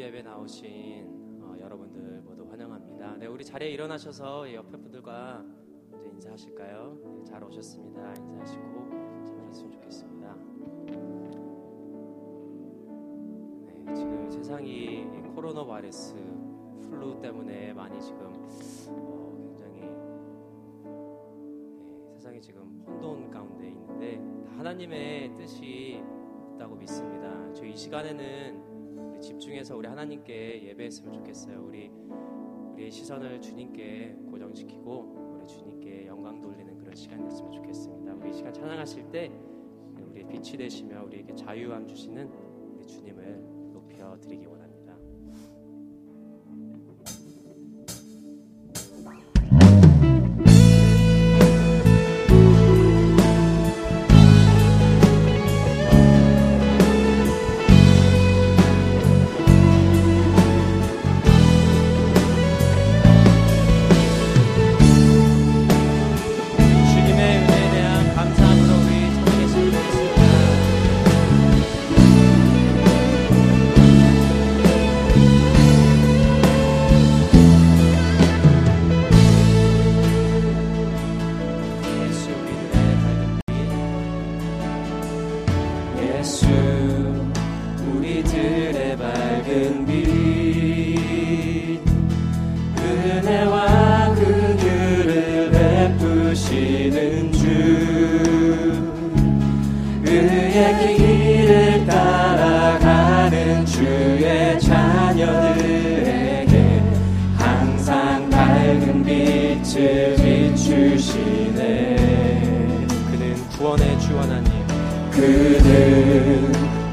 예배 나오신 어, 여러분들 모두 환영합니다. 네, 우리 자리에 일어나셔서 옆에 분들과 먼저 인사하실까요? 네, 잘 오셨습니다. 인사하시고 참여했으면 좋겠습니다. 네, 지금 세상이 코로나 바이러스 플루 때문에 많이 지금 어, 굉장히 네, 세상이 지금 혼돈 가운데 있는데 다 하나님의 뜻이 있다고 믿습니다. 저희 이 시간에는 집중해서 우리 하나님께 예배했으면 좋겠어요. 우리 우리의 시선을 주님께 고정시키고 우리 주님께 영광 돌리는 그런 시간이 됐으면 좋겠습니다. 우리 이 시간 찬양하실 때 우리의 빛이 되시며 우리에게 자유함 주시는 우리 주님을 높여 드리기 원합니다.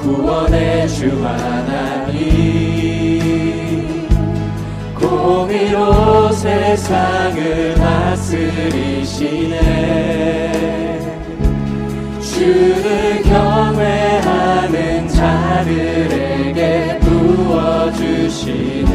구원의 주 하나님. 공의로 세상을 다스리시네. 주를 경외하는 자들에게 부어주시는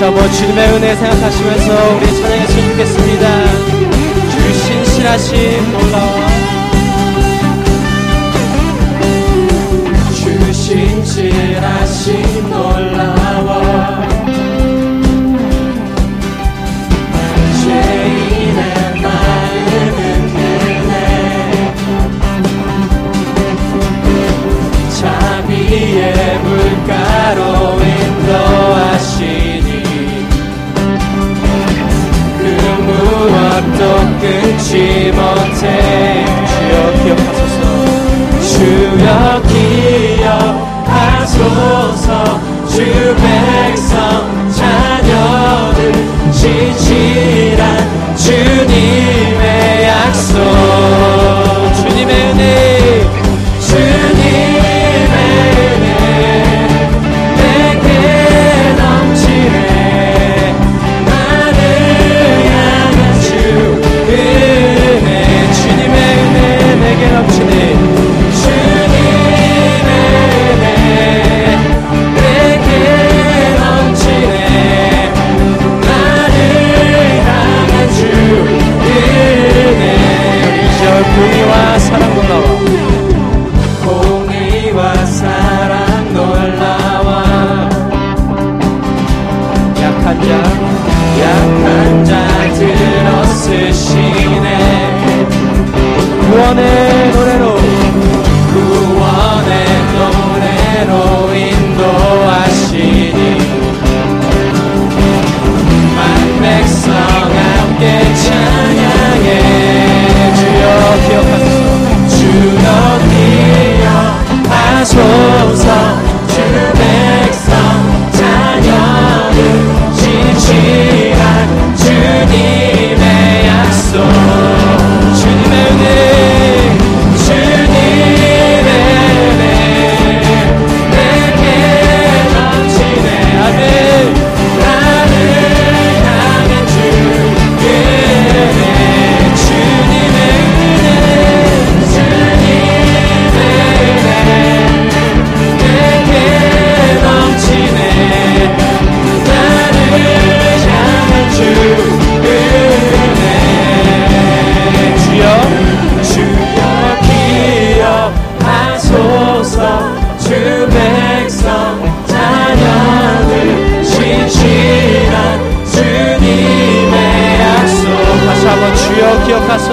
다시 한번 주님의 은혜 생각하시면서 우리 찬양했으면 좋겠습니다. 주 신실하신 놀라운 저 끝이 멀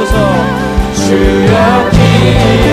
주옵소서 주여 기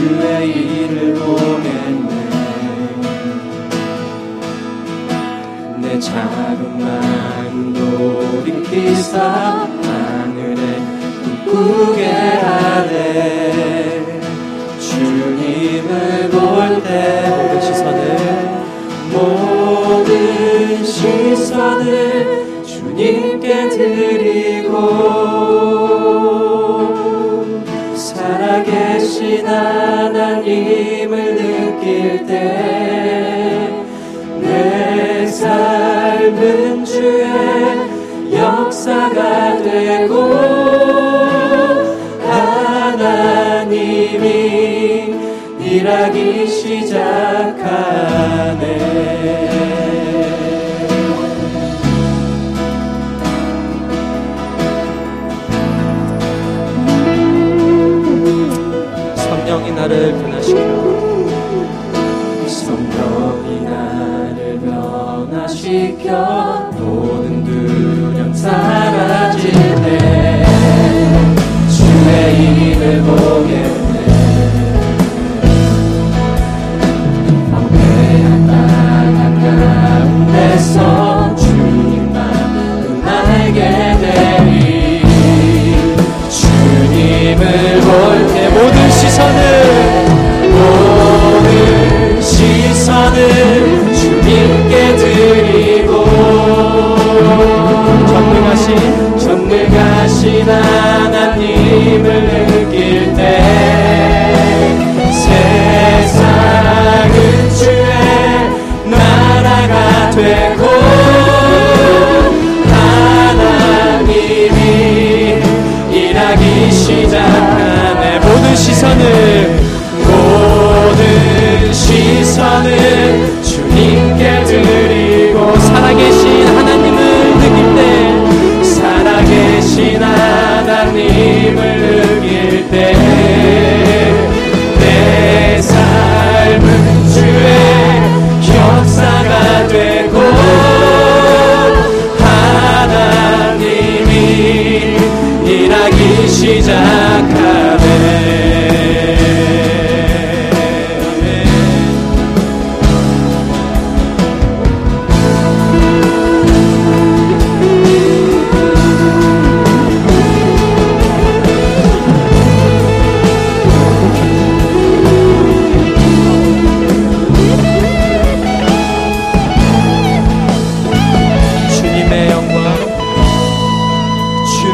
주의 일을 보겠네. 내 자그마한 돌이키사 하늘에 꿈꾸게 하네. 주님을 볼 때 모든 시선을 모든 시선을 주님께 드리고 힘을 느낄 때 내 삶은 주의 역사가 되고 하나님이 일하기 시작.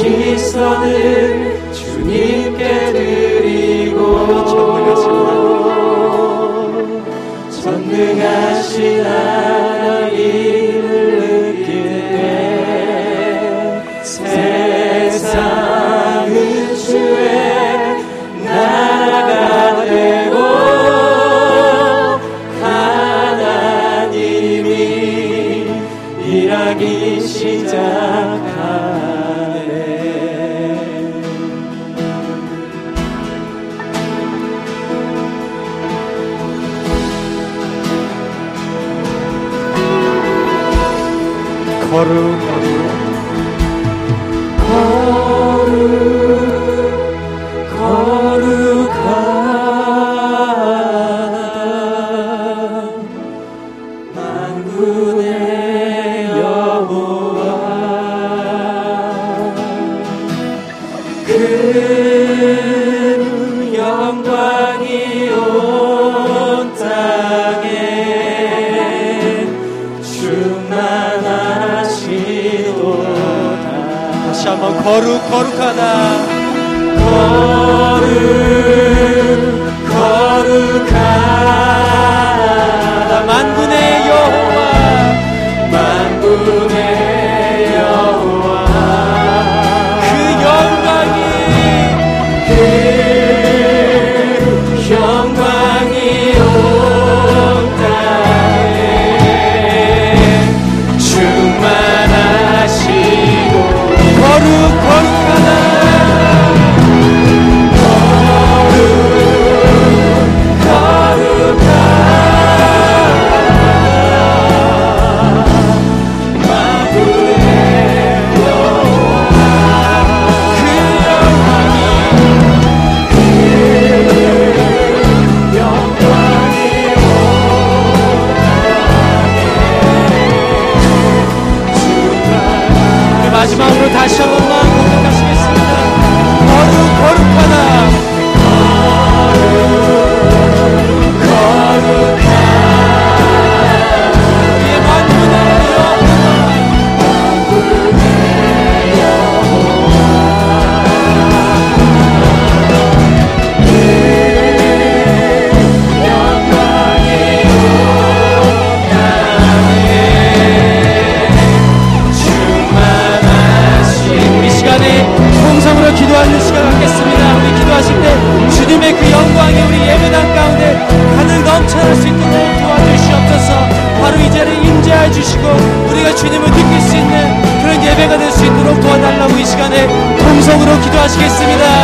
시선을 주님께 드리고 전능하신 하나님.